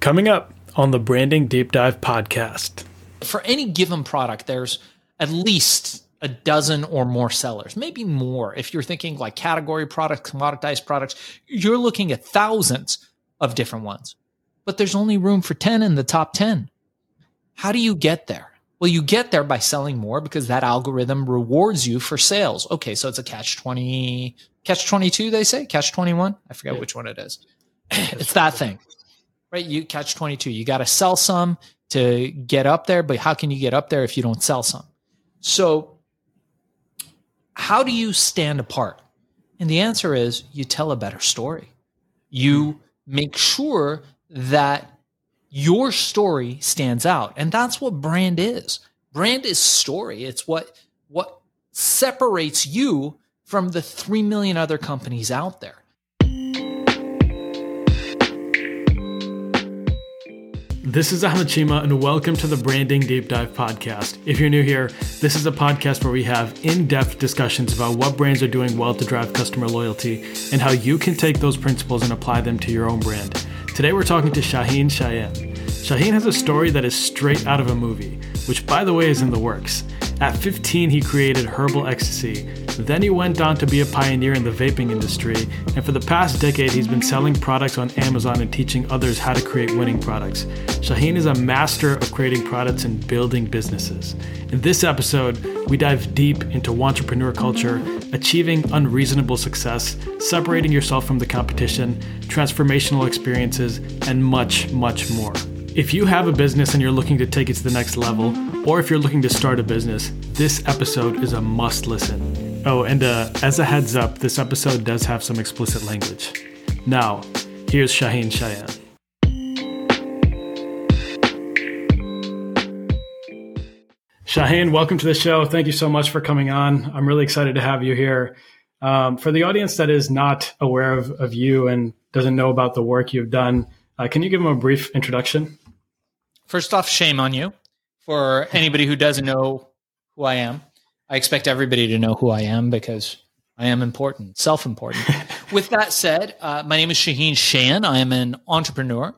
Coming up on the Branding Deep Dive podcast. For any given product, there's at least a dozen or more sellers, maybe more. If you're thinking like category products, commoditized products, you're looking at thousands of different ones. But there's only room for 10 in the top 10. How do you get there? Well, you get there by selling more because that algorithm rewards you for sales. Okay, so it's a catch 20, catch 22, they say, catch 21. I forget yeah. which one it is. it's that thing right? You catch 22. You got to sell some to get up there, but how can you get up there if you don't sell some? So, how do you stand apart? And the answer is you tell a better story. You make sure that your story stands out. And that's what brand is. Brand is story. It's what what separates you from the 3 million other companies out there. This is Ahmed Chima, and welcome to the Branding Deep Dive podcast. If you're new here, this is a podcast where we have in depth discussions about what brands are doing well to drive customer loyalty and how you can take those principles and apply them to your own brand. Today, we're talking to Shaahin Cheyene. Shaahin has a story that is straight out of a movie, which, by the way, is in the works. At 15, he created Herbal Ecstasy. Then he went on to be a pioneer in the vaping industry, and for the past decade, he's been selling products on Amazon and teaching others how to create winning products. Shaahin is a master of creating products and building businesses. In this episode, we dive deep into wantrepreneur culture, achieving unreasonable success, separating yourself from the competition, transformational experiences, and much, much more. If you have a business and you're looking to take it to the next level, or if you're looking to start a business, this episode is a must listen. Oh, and uh, as a heads up, this episode does have some explicit language. Now, here's Shaahin Cheyene. Shaahin, welcome to the show. Thank you so much for coming on. I'm really excited to have you here. Um, for the audience that is not aware of, of you and doesn't know about the work you've done, uh, can you give them a brief introduction? First off, shame on you. For anybody who doesn't know who I am, I expect everybody to know who I am because I am important, self important. With that said, uh, my name is Shaahin Cheyene. I am an entrepreneur,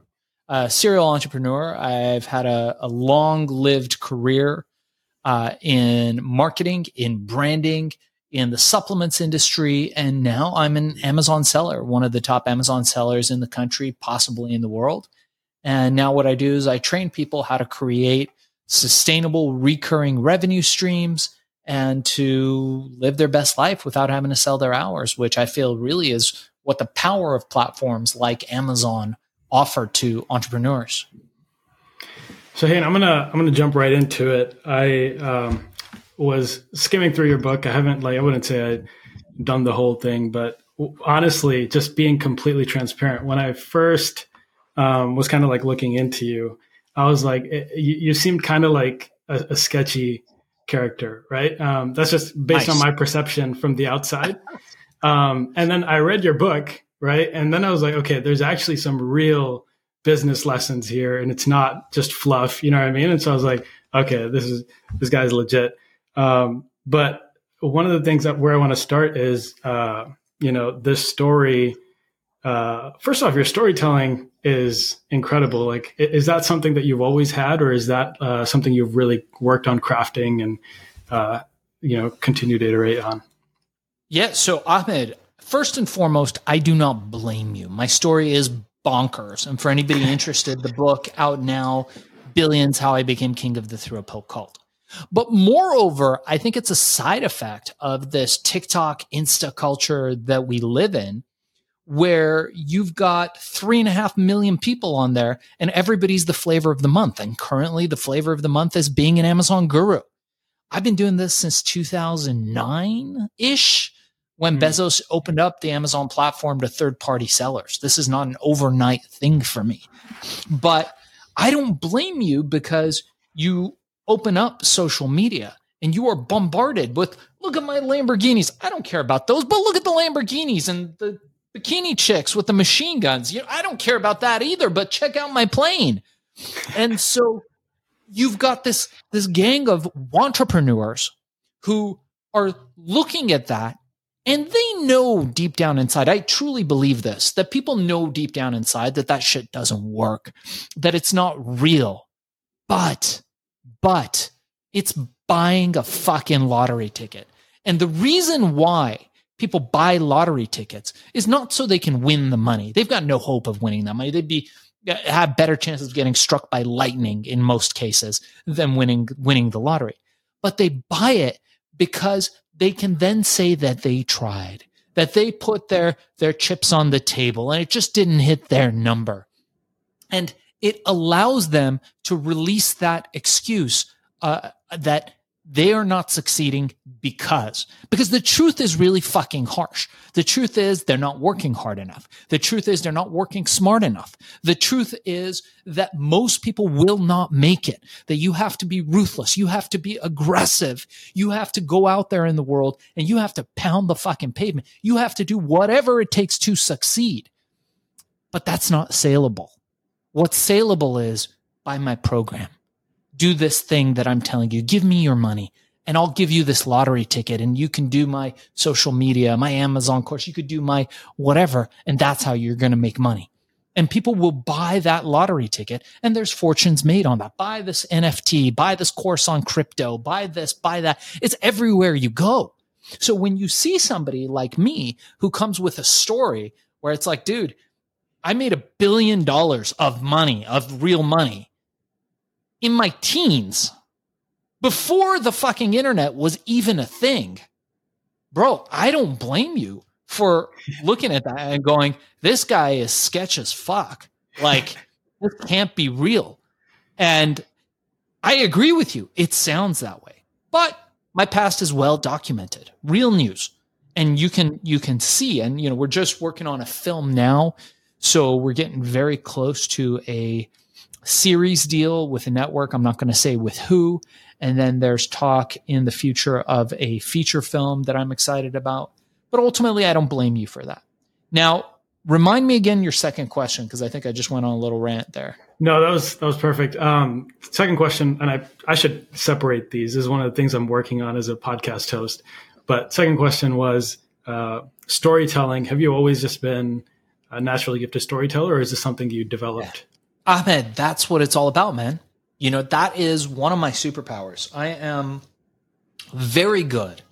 a serial entrepreneur. I've had a, a long lived career uh, in marketing, in branding, in the supplements industry. And now I'm an Amazon seller, one of the top Amazon sellers in the country, possibly in the world. And now what I do is I train people how to create sustainable recurring revenue streams and to live their best life without having to sell their hours, which I feel really is what the power of platforms like Amazon offer to entrepreneurs. So, hey, I'm gonna I'm gonna jump right into it. I um, was skimming through your book. I haven't like I wouldn't say I'd done the whole thing, but honestly, just being completely transparent. When I first um, was kind of like looking into you, I was like, it, eh, you, you, seemed kind of like a, a, sketchy character, right? Um, that's just based nice. on my perception from the outside. Um, and then I read your book, right? And then I was like, okay, there's actually some real business lessons here, and it's not just fluff. You know what I mean? And so I was like, okay, this is this guy's legit. Um, but one of the things that where I want to start is, uh, you know, this story. Uh, first off, your storytelling is incredible. Like, is that something that you've always had, or is that uh, something you've really worked on crafting and uh, you know continue to iterate on? Yeah. So Ahmed, first and foremost, I do not blame you. My story is bonkers, and for anybody interested, the book out now, Billions: How I Became King of the Thrill Pill Cult. But moreover, I think it's a side effect of this TikTok Insta culture that we live in where you've got three and a half million people on there and everybody's the flavor of the month. And currently the flavor of the month is being an Amazon guru. I've been doing this since 2009 ish when mm. Bezos opened up the Amazon platform to third party sellers. This is not an overnight thing for me, but I don't blame you because you open up social media and you are bombarded with look at my Lamborghinis. I don't care about those, but look at the Lamborghinis and the bikini chicks with the machine guns. You know, I don't care about that either, but check out my plane. And so you've got this this gang of entrepreneurs who are looking at that And they know deep down inside, I truly believe this, that people know deep down inside that that shit doesn't work, that it's not real. But, but it's buying a fucking lottery ticket. And the reason why people buy lottery tickets is not so they can win the money. They've got no hope of winning that money. They'd be have better chances of getting struck by lightning in most cases than winning winning the lottery. But they buy it because they can then say that they tried, that they put their their chips on the table and it just didn't hit their number. And it allows them to release that excuse uh, that they are not succeeding because because the truth is really fucking harsh. The truth is they're not working hard enough. The truth is they're not working smart enough. The truth is that most people will not make it that you have to be ruthless. You have to be aggressive. You have to go out there in the world and you have to pound the fucking pavement. You have to do whatever it takes to succeed. But that's not saleable. What's saleable is buy my program do this thing that I'm telling you. Give me your money and I'll give you this lottery ticket and you can do my social media, my Amazon course. You could do my whatever. And that's how you're going to make money. And people will buy that lottery ticket and there's fortunes made on that. Buy this NFT, buy this course on crypto, buy this, buy that. It's everywhere you go. So when you see somebody like me who comes with a story where it's like, dude, I made a billion dollars of money, of real money in my teens before the fucking internet was even a thing. Bro, I don't blame you for looking at that and going, this guy is sketch as fuck. Like, this can't be real. And I agree with you. It sounds that way. But my past is well documented, real news. And you can you can see, and you know, we're just working on a film now. So we're getting very close to a series deal with a network. I'm not going to say with who. And then there's talk in the future of a feature film that I'm excited about. But ultimately, I don't blame you for that. Now, remind me again your second question because I think I just went on a little rant there. No, that was that was perfect. Um, second question, and I I should separate these. This is one of the things I'm working on as a podcast host. But second question was uh, storytelling. Have you always just been a naturally gifted storyteller, or is this something you developed? Ahmed, that's what it's all about, man. You know, that is one of my superpowers. I am very good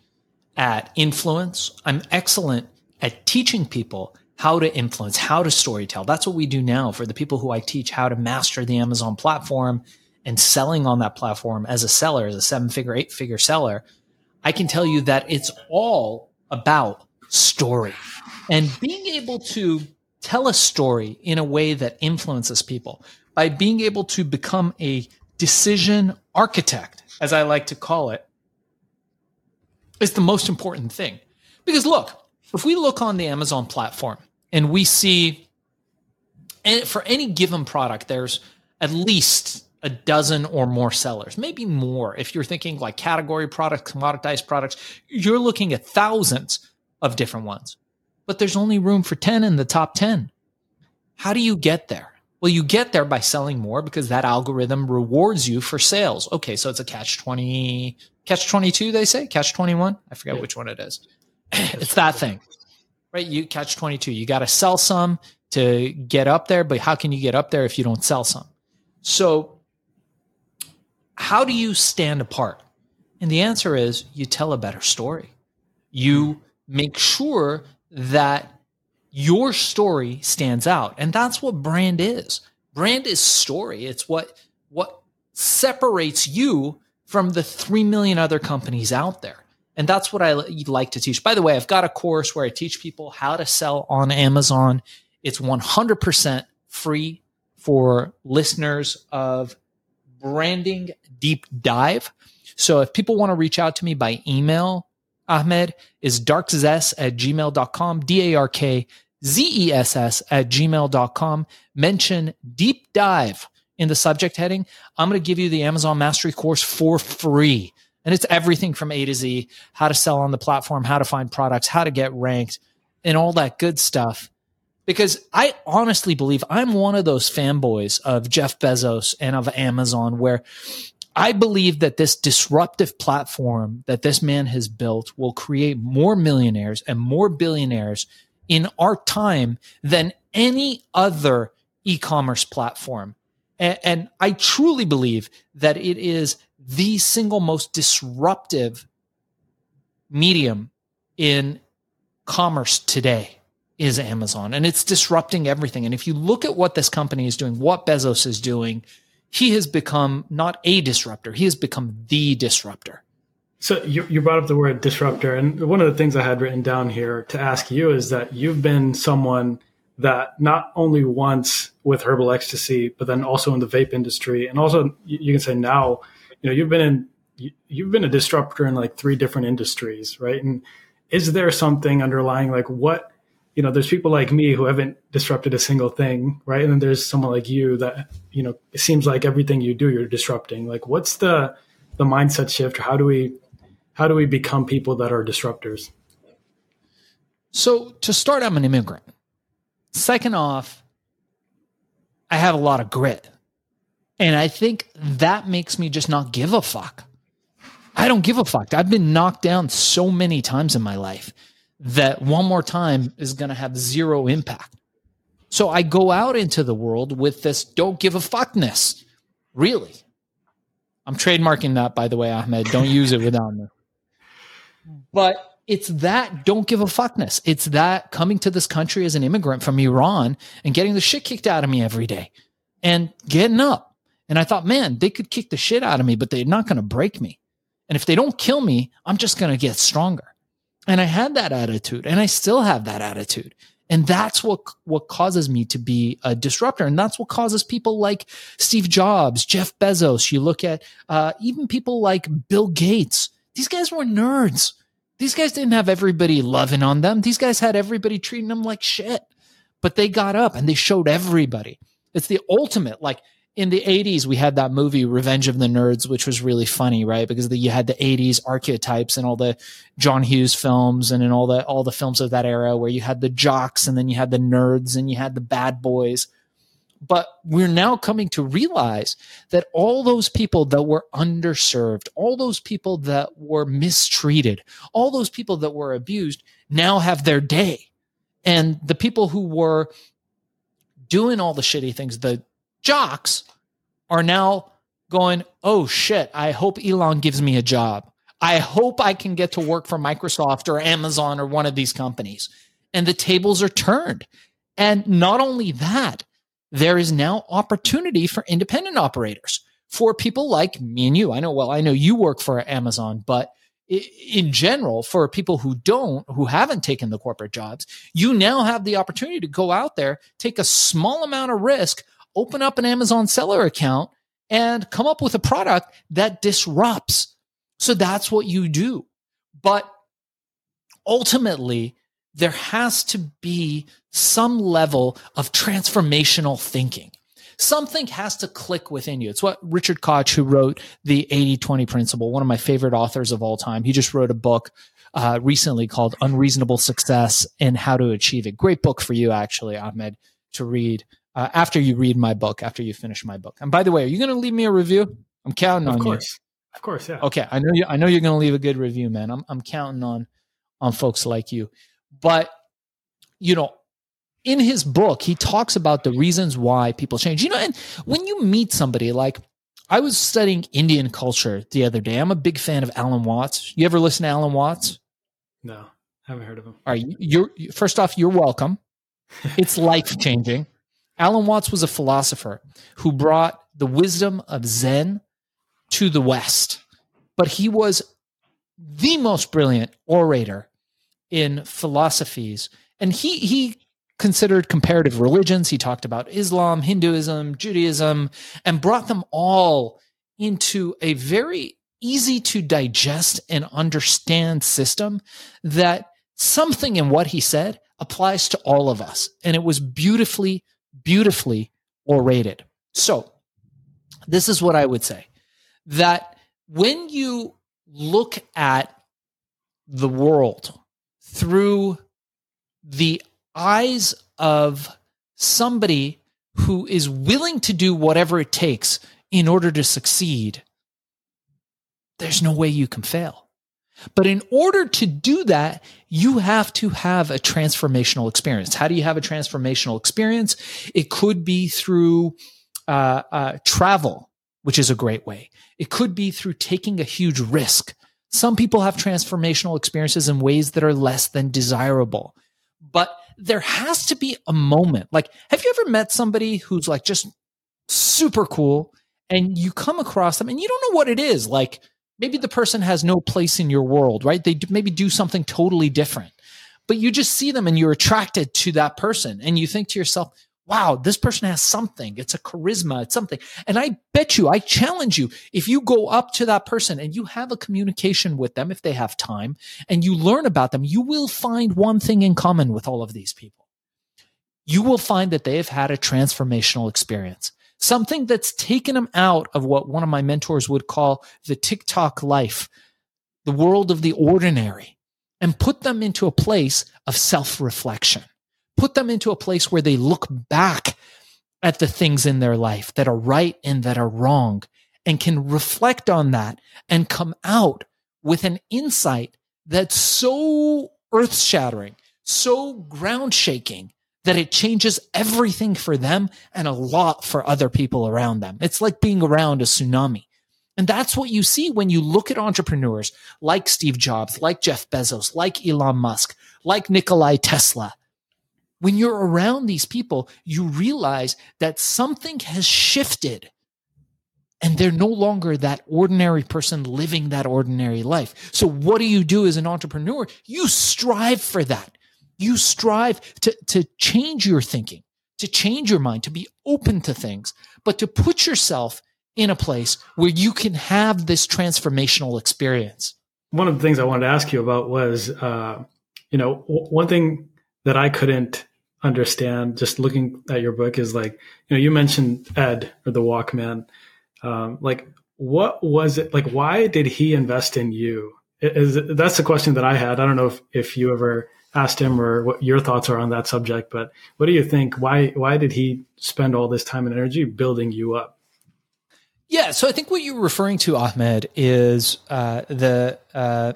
at influence. I'm excellent at teaching people how to influence, how to storytell. That's what we do now for the people who I teach how to master the Amazon platform and selling on that platform as a seller, as a seven figure, eight figure seller. I can tell you that it's all about story and being able to tell a story in a way that influences people by being able to become a decision architect, as I like to call it, is the most important thing. Because look, if we look on the Amazon platform and we see, and for any given product, there's at least a dozen or more sellers, maybe more. If you're thinking like category products, commoditized products, you're looking at thousands of different ones but there's only room for 10 in the top 10. How do you get there? Well, you get there by selling more because that algorithm rewards you for sales. Okay, so it's a catch 20, catch 22, they say, catch 21. I forget yeah. which one it is. it's that thing, right? You catch 22. You got to sell some to get up there, but how can you get up there if you don't sell some? So, how do you stand apart? And the answer is you tell a better story. You make sure that your story stands out. And that's what brand is. Brand is story. It's what what separates you from the 3 million other companies out there. And that's what I like to teach. By the way, I've got a course where I teach people how to sell on Amazon. It's 100% free for listeners of Branding Deep Dive. So if people want to reach out to me by email, Ahmed is darkzess at gmail.com, D A R K Z E S S at gmail.com. Mention deep dive in the subject heading. I'm going to give you the Amazon Mastery course for free. And it's everything from A to Z how to sell on the platform, how to find products, how to get ranked, and all that good stuff. Because I honestly believe I'm one of those fanboys of Jeff Bezos and of Amazon where I believe that this disruptive platform that this man has built will create more millionaires and more billionaires in our time than any other e-commerce platform. And, and, I truly believe that it is the single most disruptive medium in commerce today is Amazon and it's disrupting everything. And if you look at what this company is doing, what Bezos is doing, he has become not a disruptor, he has become the disruptor. So you, you brought up the word disruptor. And one of the things I had written down here to ask you is that you've been someone that not only once with herbal ecstasy, but then also in the vape industry. And also you can say now, you know, you've been in, you've been a disruptor in like three different industries, right? And is there something underlying like what you know there's people like me who haven't disrupted a single thing right? And then there's someone like you that you know it seems like everything you do you're disrupting. Like what's the the mindset shift? How do we how do we become people that are disruptors? So to start i'm an immigrant. Second off i have a lot of grit. And i think that makes me just not give a fuck. I don't give a fuck. I've been knocked down so many times in my life that one more time is going to have zero impact. So I go out into the world with this don't give a fuckness. Really. I'm trademarking that, by the way, Ahmed. Don't use it without me. But it's that don't give a fuckness. It's that coming to this country as an immigrant from Iran and getting the shit kicked out of me every day and getting up. And I thought, man, they could kick the shit out of me, but they're not going to break me. And if they don't kill me, I'm just going to get stronger. And I had that attitude and I still have that attitude. And that's what, what causes me to be a disruptor. And that's what causes people like Steve Jobs, Jeff Bezos. You look at, uh, even people like Bill Gates. These guys were nerds. These guys didn't have everybody loving on them. These guys had everybody treating them like shit, but they got up and they showed everybody. It's the ultimate, like in the 80s we had that movie revenge of the nerds which was really funny right? Because the, you had the 80s archetypes and all the john hughes films and in all the all the films of that era where you had the jocks and then you had the nerds and you had the bad boys. But we're now coming to realize that all those people that were underserved all those people that were mistreated all those people that were abused now have their day. And the people who were doing all the shitty things the jocks are now going, oh shit, I hope Elon gives me a job. I hope I can get to work for Microsoft or Amazon or one of these companies. And the tables are turned. And not only that, there is now opportunity for independent operators for people like me and you. I know, well, I know you work for Amazon, but in general, for people who don't, who haven't taken the corporate jobs, you now have the opportunity to go out there, take a small amount of risk, open up an Amazon seller account and come up with a product that disrupts. So that's what you do. But ultimately, there has to be some level of transformational thinking. Something has to click within you. It's what Richard Koch, who wrote the 80 20 principle, one of my favorite authors of all time, he just wrote a book uh, recently called Unreasonable Success and How to Achieve It. Great book for you, actually, Ahmed, to read uh, after you read my book, after you finish my book. And by the way, are you going to leave me a review? I'm counting of on course. you. Of course, Of course, yeah. Okay, I know you. I know you're going to leave a good review, man. I'm I'm counting on on folks like you. But you know, in his book, he talks about the reasons why people change. You know, and when you meet somebody like I was studying Indian culture the other day. I'm a big fan of Alan Watts. You ever listen to Alan Watts? No, haven't heard of him. All right, you're first off, you're welcome. It's life changing. Alan Watts was a philosopher who brought the wisdom of Zen to the West, but he was the most brilliant orator in philosophies. And he, he considered comparative religions. He talked about Islam, Hinduism, Judaism, and brought them all into a very easy to digest and understand system that something in what he said applies to all of us. And it was beautifully beautifully orated. So, this is what I would say that when you look at the world through the eyes of somebody who is willing to do whatever it takes in order to succeed, there's no way you can fail. But in order to do that, you have to have a transformational experience. How do you have a transformational experience? It could be through uh, uh, travel, which is a great way. It could be through taking a huge risk. Some people have transformational experiences in ways that are less than desirable. But there has to be a moment. Like, have you ever met somebody who's like just super cool and you come across them and you don't know what it is? Like, maybe the person has no place in your world, right? They maybe do something totally different, but you just see them and you're attracted to that person and you think to yourself, wow, this person has something. It's a charisma. It's something. And I bet you, I challenge you, if you go up to that person and you have a communication with them, if they have time and you learn about them, you will find one thing in common with all of these people. You will find that they have had a transformational experience, something that's taken them out of what one of my mentors would call the TikTok life, the world of the ordinary, and put them into a place of self reflection put them into a place where they look back at the things in their life that are right and that are wrong and can reflect on that and come out with an insight that's so earth shattering, so ground shaking that it changes everything for them and a lot for other people around them. It's like being around a tsunami. And that's what you see when you look at entrepreneurs like Steve Jobs, like Jeff Bezos, like Elon Musk, like Nikolai Tesla, when you're around these people, you realize that something has shifted and they're no longer that ordinary person living that ordinary life. So what do you do as an entrepreneur? You strive for that. You strive to, to change your thinking, to change your mind, to be open to things, but to put yourself in a place where you can have this transformational experience. One of the things I wanted to ask you about was, uh, you know, w- one thing that I couldn't understand just looking at your book is like you know you mentioned ed or the walkman. Um, like what was it like why did he invest in you? Is that's the question that i had. I don't know if, if you ever asked him or what your thoughts are on that subject but what do you think why why did he spend all this time and energy building you up yeah so i think what you're referring to ahmed is uh, the uh,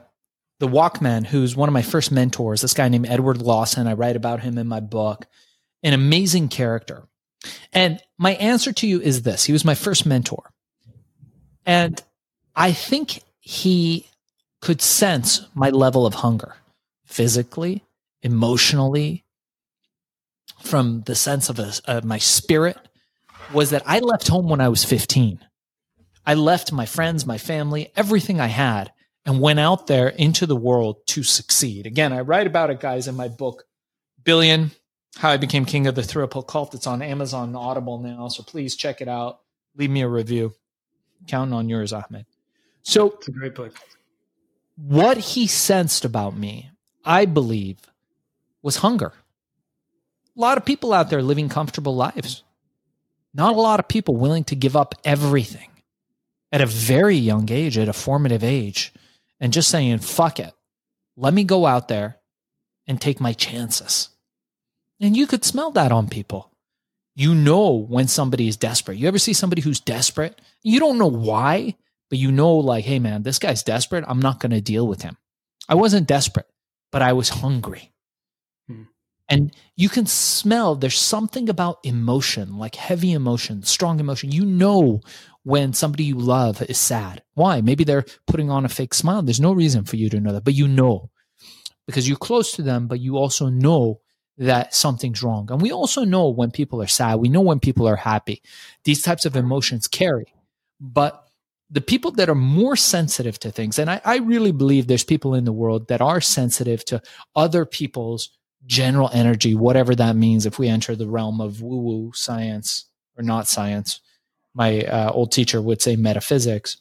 the Walkman, who's one of my first mentors, this guy named Edward Lawson. I write about him in my book. An amazing character. And my answer to you is this he was my first mentor. And I think he could sense my level of hunger physically, emotionally, from the sense of, a, of my spirit, was that I left home when I was 15. I left my friends, my family, everything I had and went out there into the world to succeed. Again, I write about it, guys, in my book, Billion How I Became King of the Thrill Cult. It's on Amazon and Audible now. So please check it out. Leave me a review. Counting on yours, Ahmed. So it's a great book. What he sensed about me, I believe, was hunger. A lot of people out there living comfortable lives. Not a lot of people willing to give up everything at a very young age, at a formative age, and just saying, fuck it. Let me go out there and take my chances. And you could smell that on people. You know when somebody is desperate. You ever see somebody who's desperate? You don't know why, but you know, like, hey, man, this guy's desperate. I'm not going to deal with him. I wasn't desperate, but I was hungry. And you can smell there's something about emotion, like heavy emotion, strong emotion. You know when somebody you love is sad. Why? Maybe they're putting on a fake smile. There's no reason for you to know that, but you know because you're close to them, but you also know that something's wrong. And we also know when people are sad. We know when people are happy. These types of emotions carry. But the people that are more sensitive to things, and I, I really believe there's people in the world that are sensitive to other people's general energy, whatever that means, if we enter the realm of woo woo science or not science my uh, old teacher would say metaphysics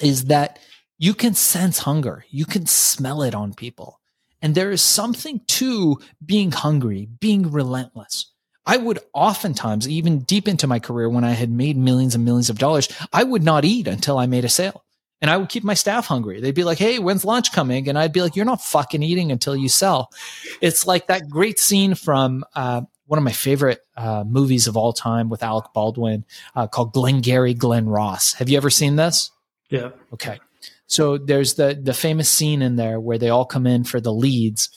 is that you can sense hunger. You can smell it on people. And there is something to being hungry being relentless. I would oftentimes even deep into my career when i had made millions and millions of dollars i would not eat until i made a sale and I would keep my staff hungry. They'd be like, Hey, when's lunch coming? And I'd be like, You're not fucking eating until you sell. It's like that great scene from uh, one of my favorite uh, movies of all time with Alec Baldwin uh, called Glengarry Glen Ross. Have you ever seen this? Yeah. Okay. So there's the the famous scene in there where they all come in for the leads,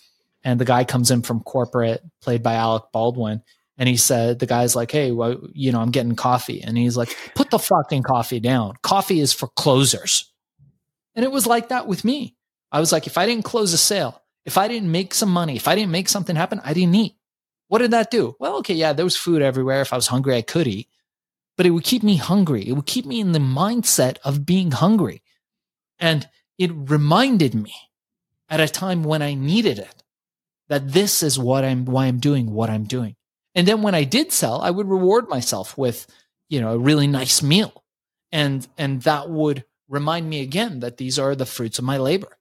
and the guy comes in from corporate, played by Alec Baldwin, and he said the guy's like, "Hey, well, you know, I'm getting coffee," and he's like, "Put the fucking coffee down. Coffee is for closers." And it was like that with me. I was like, if I didn't close a sale, if I didn't make some money, if I didn't make something happen, I didn't eat. What did that do? Well, okay, yeah, there was food everywhere. If I was hungry, I could eat, but it would keep me hungry. It would keep me in the mindset of being hungry. And it reminded me at a time when I needed it that this is what I'm, why I'm doing what I'm doing. And then when I did sell, I would reward myself with, you know, a really nice meal. And, and that would remind me again that these are the fruits of my labor.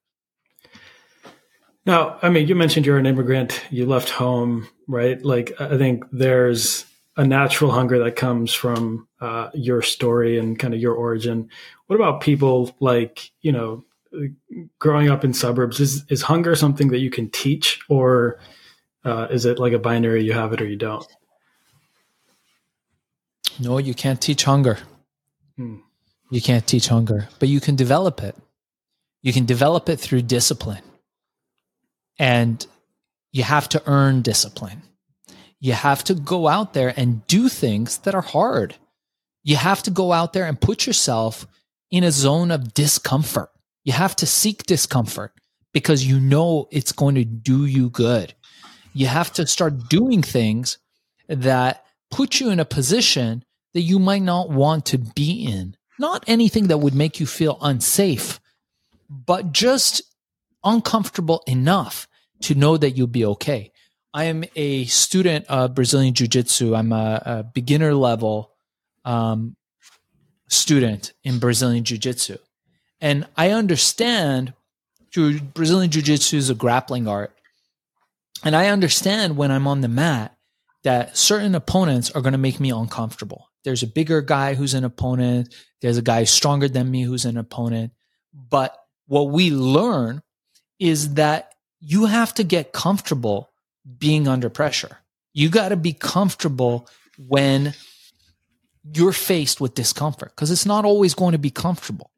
Now, I mean, you mentioned you're an immigrant, you left home, right? Like, I think there's a natural hunger that comes from uh, your story and kind of your origin. What about people like, you know, growing up in suburbs? Is, is hunger something that you can teach, or uh, is it like a binary, you have it or you don't? No, you can't teach hunger. Hmm. You can't teach hunger, but you can develop it. You can develop it through discipline. And you have to earn discipline. You have to go out there and do things that are hard. You have to go out there and put yourself in a zone of discomfort. You have to seek discomfort because you know it's going to do you good. You have to start doing things that put you in a position that you might not want to be in. Not anything that would make you feel unsafe, but just uncomfortable enough to know that you'll be okay. I am a student of Brazilian Jiu Jitsu. I'm a, a, beginner level um, student in Brazilian Jiu Jitsu. And I understand Brazilian Jiu Jitsu is a grappling art. And I understand when I'm on the mat that certain opponents are going to make me uncomfortable. There's a bigger guy who's an opponent. There's a guy stronger than me who's an opponent. But what we learn is that you have to get comfortable being under pressure. You got to be comfortable when you're faced with discomfort because it's not always going to be comfortable.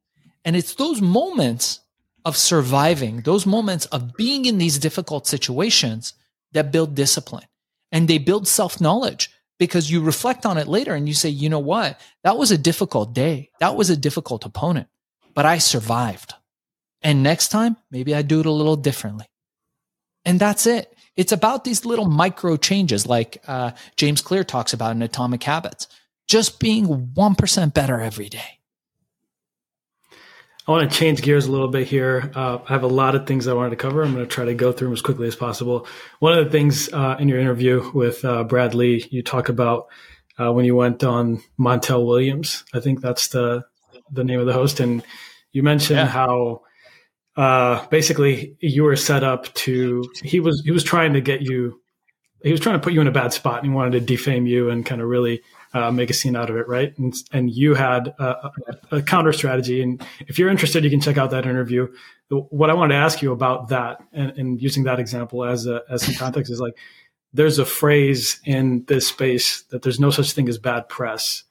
And it's those moments of surviving, those moments of being in these difficult situations that build discipline and they build self knowledge because you reflect on it later and you say, you know what? That was a difficult day. That was a difficult opponent, but I survived. And next time, maybe I do it a little differently. And that's it. It's about these little micro changes, like uh, James Clear talks about in Atomic Habits, just being 1% better every day. I want to change gears a little bit here. Uh, I have a lot of things I wanted to cover. I'm going to try to go through them as quickly as possible. One of the things uh, in your interview with uh, Brad Lea, you talk about uh, when you went on Montel Williams. I think that's the the name of the host, and you mentioned yeah. how uh, basically you were set up to he was he was trying to get you he was trying to put you in a bad spot and he wanted to defame you and kind of really uh, make a scene out of it right? And and you had a, a, counter strategy. And if you're interested you can check out that interview. What i wanted to ask you about that and, and using that example as a as some context is like there's a phrase in this space that there's no such thing as bad press.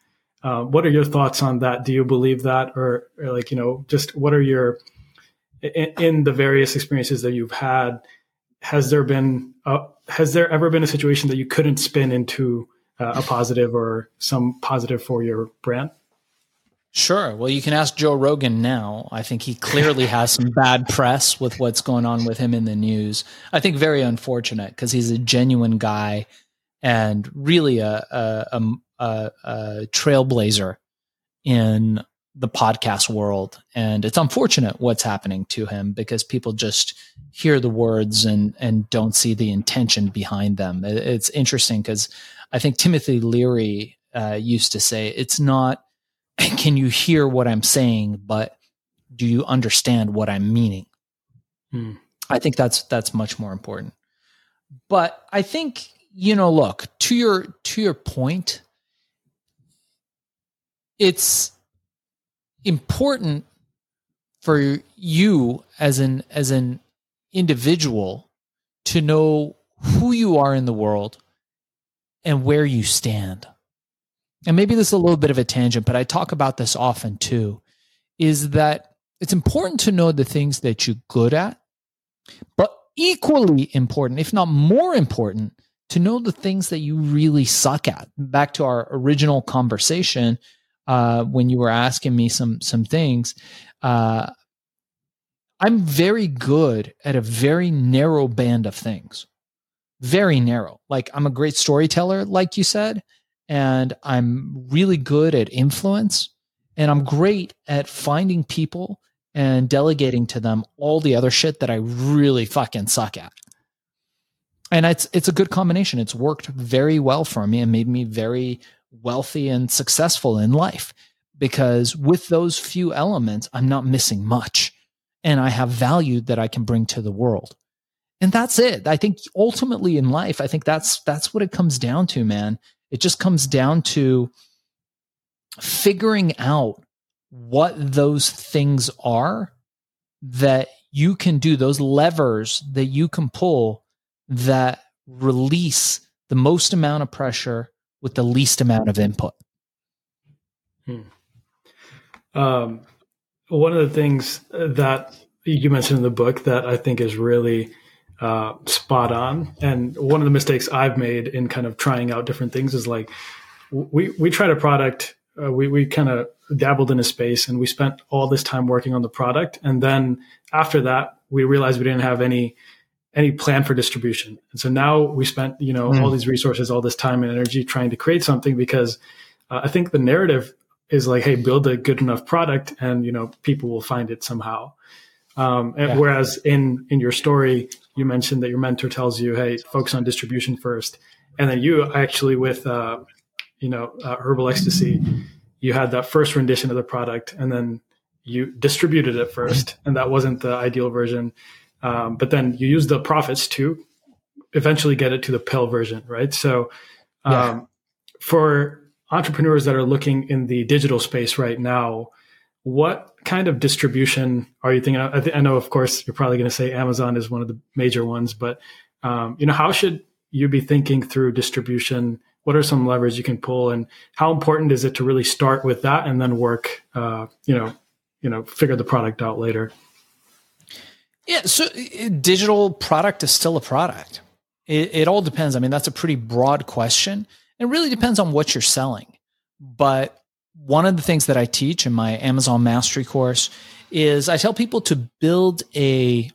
Uh, what are your thoughts on that? Do you believe that? Or, or like you know just what are your in, in the various experiences that you've had, has there been a, has there ever been a situation that you couldn't spin into uh, a positive or some positive for your brand? Sure. Well, you can ask Joe Rogan now. I think he clearly has some bad press with what's going on with him in the news. I think very unfortunate because he's a genuine guy and really a, a, a, a trailblazer in the podcast world. And it's unfortunate what's happening to him because people just hear the words and, and don't see the intention behind them. It's interesting because I think Timothy Leary uh, used to say, it's not, can you hear what I'm saying, but do you understand what I'm meaning? Hmm. I think that's, that's much more important. But I think, you know, look, to your, to your point, it's, important for you as an as an individual to know who you are in the world and where you stand. And maybe this is a little bit of a tangent, but I talk about this often too, is that it's important to know the things that you're good at, but equally important, if not more important, to know the things that you really suck at. Back to our original conversation uh, when you were asking me some some things. Uh, I'm very good at a very narrow band of things, very narrow. Like I'm a great storyteller, like you said, and I'm really good at influence, and I'm great at finding people and delegating to them all the other shit that I really fucking suck at. And it's it's a good combination. It's worked very well for me and made me very wealthy and successful in life because with those few elements, I'm not missing much and I have value that I can bring to the world. And that's it. I think ultimately in life, I think that's that's what it comes down to, man. It just comes down to figuring out what those things are that you can do, those levers that you can pull that release the most amount of pressure with the least amount of input. Hmm. Um, one of the things that you mentioned in the book that I think is really uh, spot on, and one of the mistakes I've made in kind of trying out different things is like we we tried a product, uh, we we kind of dabbled in a space, and we spent all this time working on the product, and then after that, we realized we didn't have any any plan for distribution. And so now we spent, you know, mm. all these resources, all this time and energy trying to create something because uh, I think the narrative is like, hey, build a good enough product and, you know, people will find it somehow. Um, yeah. Whereas in, in your story, you mentioned that your mentor tells you, hey, focus on distribution first. And then you actually with, uh, you know, uh, herbal ecstasy, you had that first rendition of the product and then you distributed it first. And that wasn't the ideal version. Um, but then you used the profits to eventually get it to the pill version, right? So, um, yeah. for entrepreneurs that are looking in the digital space right now, what kind of distribution are you thinking? I, th- I know, of course, you're probably going to say Amazon is one of the major ones, but um, you know, how should you be thinking through distribution? What are some levers you can pull, and how important is it to really start with that and then work, uh, you know, you know, figure the product out later? Yeah, so digital product is still a product. It, it all depends. I mean, that's a pretty broad question. It really depends on what you're selling. But one of the things that I teach in my Amazon Mastery course is I tell people to build a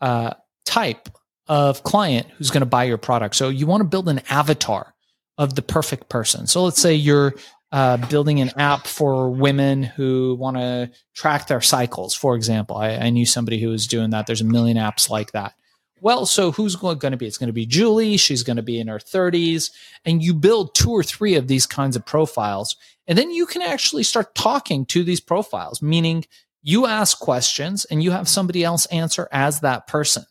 uh, type of client who's going to buy your product. So you want to build an avatar of the perfect person. So let's say you're uh, building an app for women who want to track their cycles, for example. I, I, knew somebody who was doing that. There's a million apps like that. Well, so who's going to be? It's going to be Julie. She's going to be in her 30s. And you build two or three of these kinds of profiles. And then you can actually start talking to these profiles, meaning you ask questions and you have somebody else answer as that person.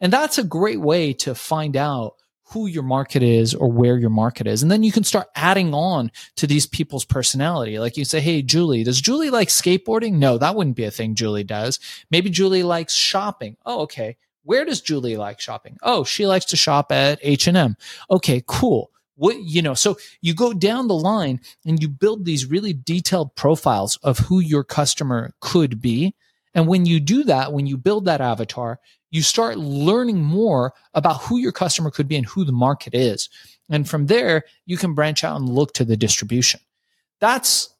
And that's a great way to find out who your market is or where your market is. And then you can start adding on to these people's personality. Like you say, Hey, Julie, does Julie like skateboarding? No, that wouldn't be a thing Julie does. Maybe Julie likes shopping. Oh, okay. Where does Julie like shopping? Oh, she likes to shop at H&M. Okay, cool. What, you know, so you go down the line and you build these really detailed profiles of who your customer could be. And when you do that, when you build that avatar, you start learning more about who your customer could be and who the market is. And from there, you can branch out and look to the distribution. That's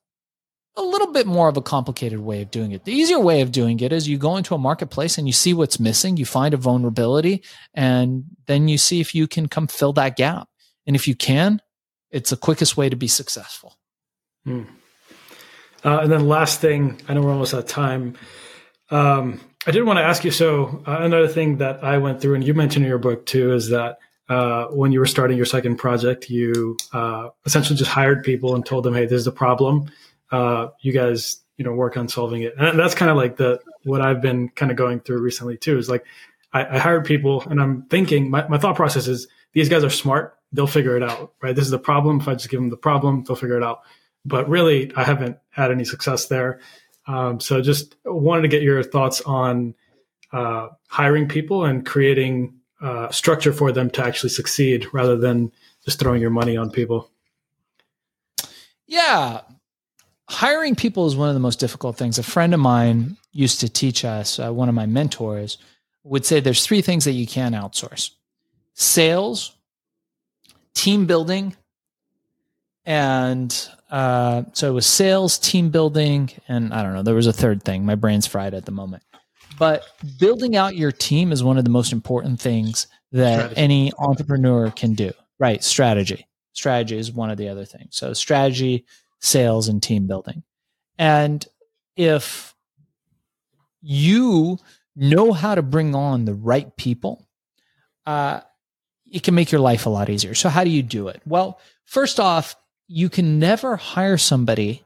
a little bit more of a complicated way of doing it. The easier way of doing it is you go into a marketplace and you see what's missing, you find a vulnerability, and then you see if you can come fill that gap. And if you can, it's the quickest way to be successful. Hmm. Uh, and then last thing, I know we're almost out of time. Um, I did want to ask you. So uh, another thing that I went through, and you mentioned in your book too, is that uh, when you were starting your second project, you uh, essentially just hired people and told them, "Hey, this is the problem. Uh, you guys, you know, work on solving it." And that's kind of like the what I've been kind of going through recently too. Is like I, I hired people, and I'm thinking my, my thought process is these guys are smart. They'll figure it out, right? This is the problem. If I just give them the problem, they'll figure it out. But really, I haven't had any success there. Um, so just wanted to get your thoughts on uh, hiring people and creating uh, structure for them to actually succeed rather than just throwing your money on people. Yeah. Hiring people is one of the most difficult things. A friend of mine used to teach us, uh, one of my mentors would say there's three things that you can outsource sales, team building, and uh, so it was sales, team building, and I don't know, there was a third thing. My brain's fried at the moment. But building out your team is one of the most important things that strategy. any entrepreneur can do. Right. Strategy. Strategy is one of the other things. So strategy, sales, and team building. And if you know how to bring on the right people, uh, it can make your life a lot easier. So, how do you do it? Well, first off, you can never hire somebody,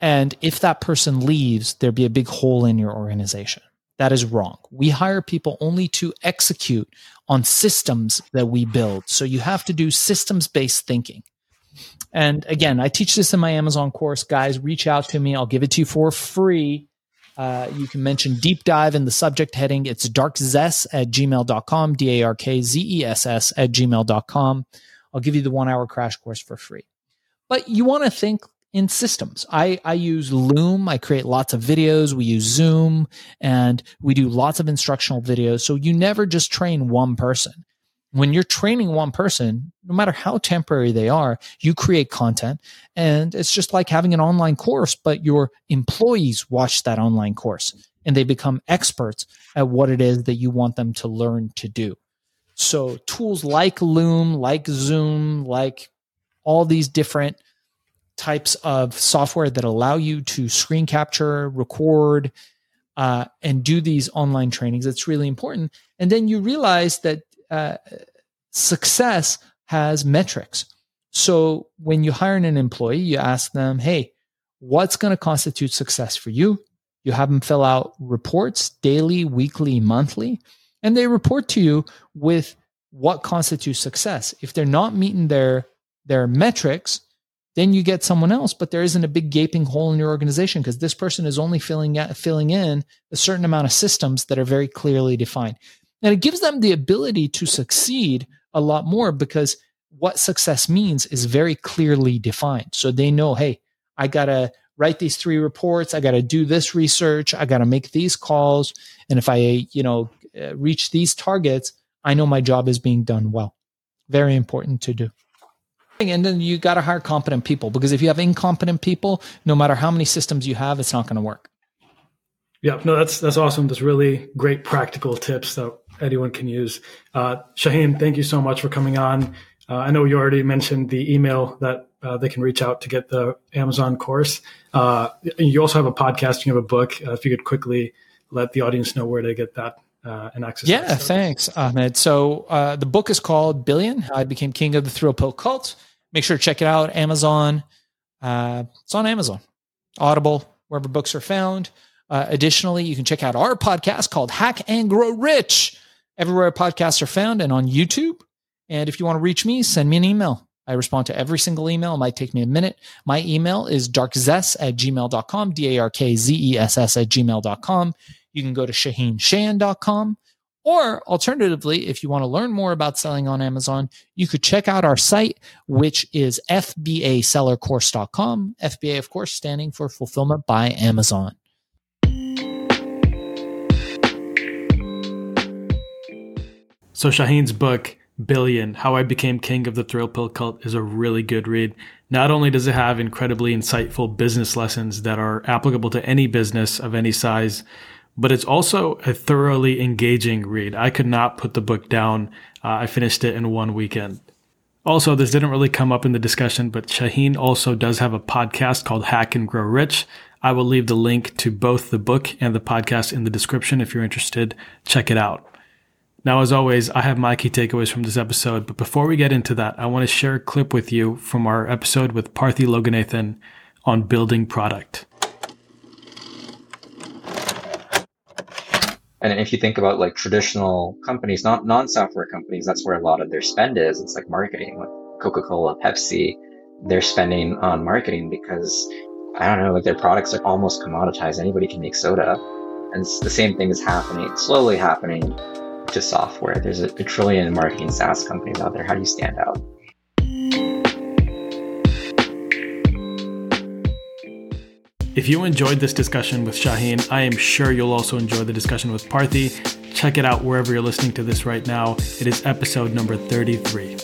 and if that person leaves, there'd be a big hole in your organization. That is wrong. We hire people only to execute on systems that we build. So, you have to do systems based thinking. And again, I teach this in my Amazon course. Guys, reach out to me. I'll give it to you for free. Uh, you can mention deep dive in the subject heading. It's darkzess at gmail.com, D A R K Z E S S at gmail.com. I'll give you the one hour crash course for free. But you want to think in systems. I, I use Loom. I create lots of videos. We use Zoom and we do lots of instructional videos. So you never just train one person when you're training one person, no matter how temporary they are, you create content. And it's just like having an online course, but your employees watch that online course and they become experts at what it is that you want them to learn to do. So tools like Loom, like Zoom, like all these different types of software that allow you to screen capture, record, uh, and do these online trainings. It's really important. And then you realize that uh, success has metrics. So when you hire an employee, you ask them, hey, what's going to constitute success for you? You have them fill out reports daily, weekly, monthly, and they report to you with what constitutes success. If they're not meeting their their metrics, then you get someone else, but there isn't a big gaping hole in your organization because this person is only filling filling in a certain amount of systems that are very clearly defined. And it gives them the ability to succeed a lot more because what success means is very clearly defined. So they know, hey, I got to write these three reports. I got to do this research. I got to make these calls. And if I, you know, uh, reach these targets, I know my job is being done well. Very important to do. And then you got to hire competent people because if you have incompetent people, no matter how many systems you have, it's not going to work. Yeah, no, that's that's awesome. That's really great practical tips that anyone can use. Uh, Shaahin, thank you so much for coming on. Uh, I know you already mentioned the email that uh, they can reach out to get the Amazon course. Uh, you also have a podcast. You have a book. Uh, if you could quickly let the audience know where to get that uh, and access. Yeah, thanks, Ahmed. So the book is called Billion: How I Became King of the Thrill Pill Cult. Make sure to check it out. Amazon. it's on Amazon, Audible, wherever books are found. Uh, additionally, you can check out our podcast called Hack and Grow Rich everywhere podcasts are found and on YouTube. And if you want to reach me, send me an email. I respond to every single email. It might take me a minute. My email is darkzess at gmail.com, D A R K Z E S S at gmail.com. You can go to shaheenshan.com. Or alternatively, if you want to learn more about selling on Amazon, you could check out our site, which is FBAsellercourse.com. FBA, of course, standing for Fulfillment by Amazon. So Shaahin's book, Billion, How I Became King of the Thrill Pill Cult is a really good read. Not only does it have incredibly insightful business lessons that are applicable to any business of any size, but it's also a thoroughly engaging read. I could not put the book down. Uh, I finished it in one weekend. Also, this didn't really come up in the discussion, but Shaahin also does have a podcast called Hack and Grow Rich. I will leave the link to both the book and the podcast in the description if you're interested. Check it out. Now, as always, I have my key takeaways from this episode, but before we get into that, I want to share a clip with you from our episode with Parthi Loganathan on building product. And if you think about like traditional companies, not non-software companies, that's where a lot of their spend is. It's like marketing, like Coca-Cola, Pepsi, they're spending on marketing because I don't know, like their products are almost commoditized. Anybody can make soda. And the same thing is happening, slowly happening to software. There's a, a trillion marketing SaaS companies out there. How do you stand out? If you enjoyed this discussion with Shaahin, I am sure you'll also enjoy the discussion with Parthi. Check it out wherever you're listening to this right now. It is episode number 33.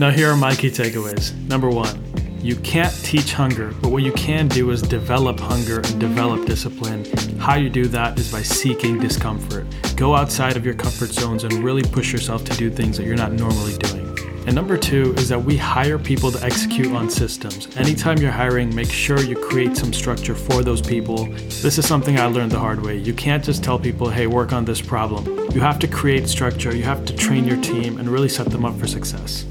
Now, here are my key takeaways. Number one, you can't teach hunger, but what you can do is develop hunger and develop discipline. How you do that is by seeking discomfort. Go outside of your comfort zones and really push yourself to do things that you're not normally doing. And number two is that we hire people to execute on systems. Anytime you're hiring, make sure you create some structure for those people. This is something I learned the hard way. You can't just tell people, hey, work on this problem. You have to create structure, you have to train your team, and really set them up for success.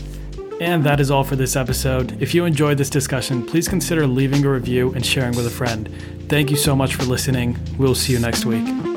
And that is all for this episode. If you enjoyed this discussion, please consider leaving a review and sharing with a friend. Thank you so much for listening. We'll see you next week.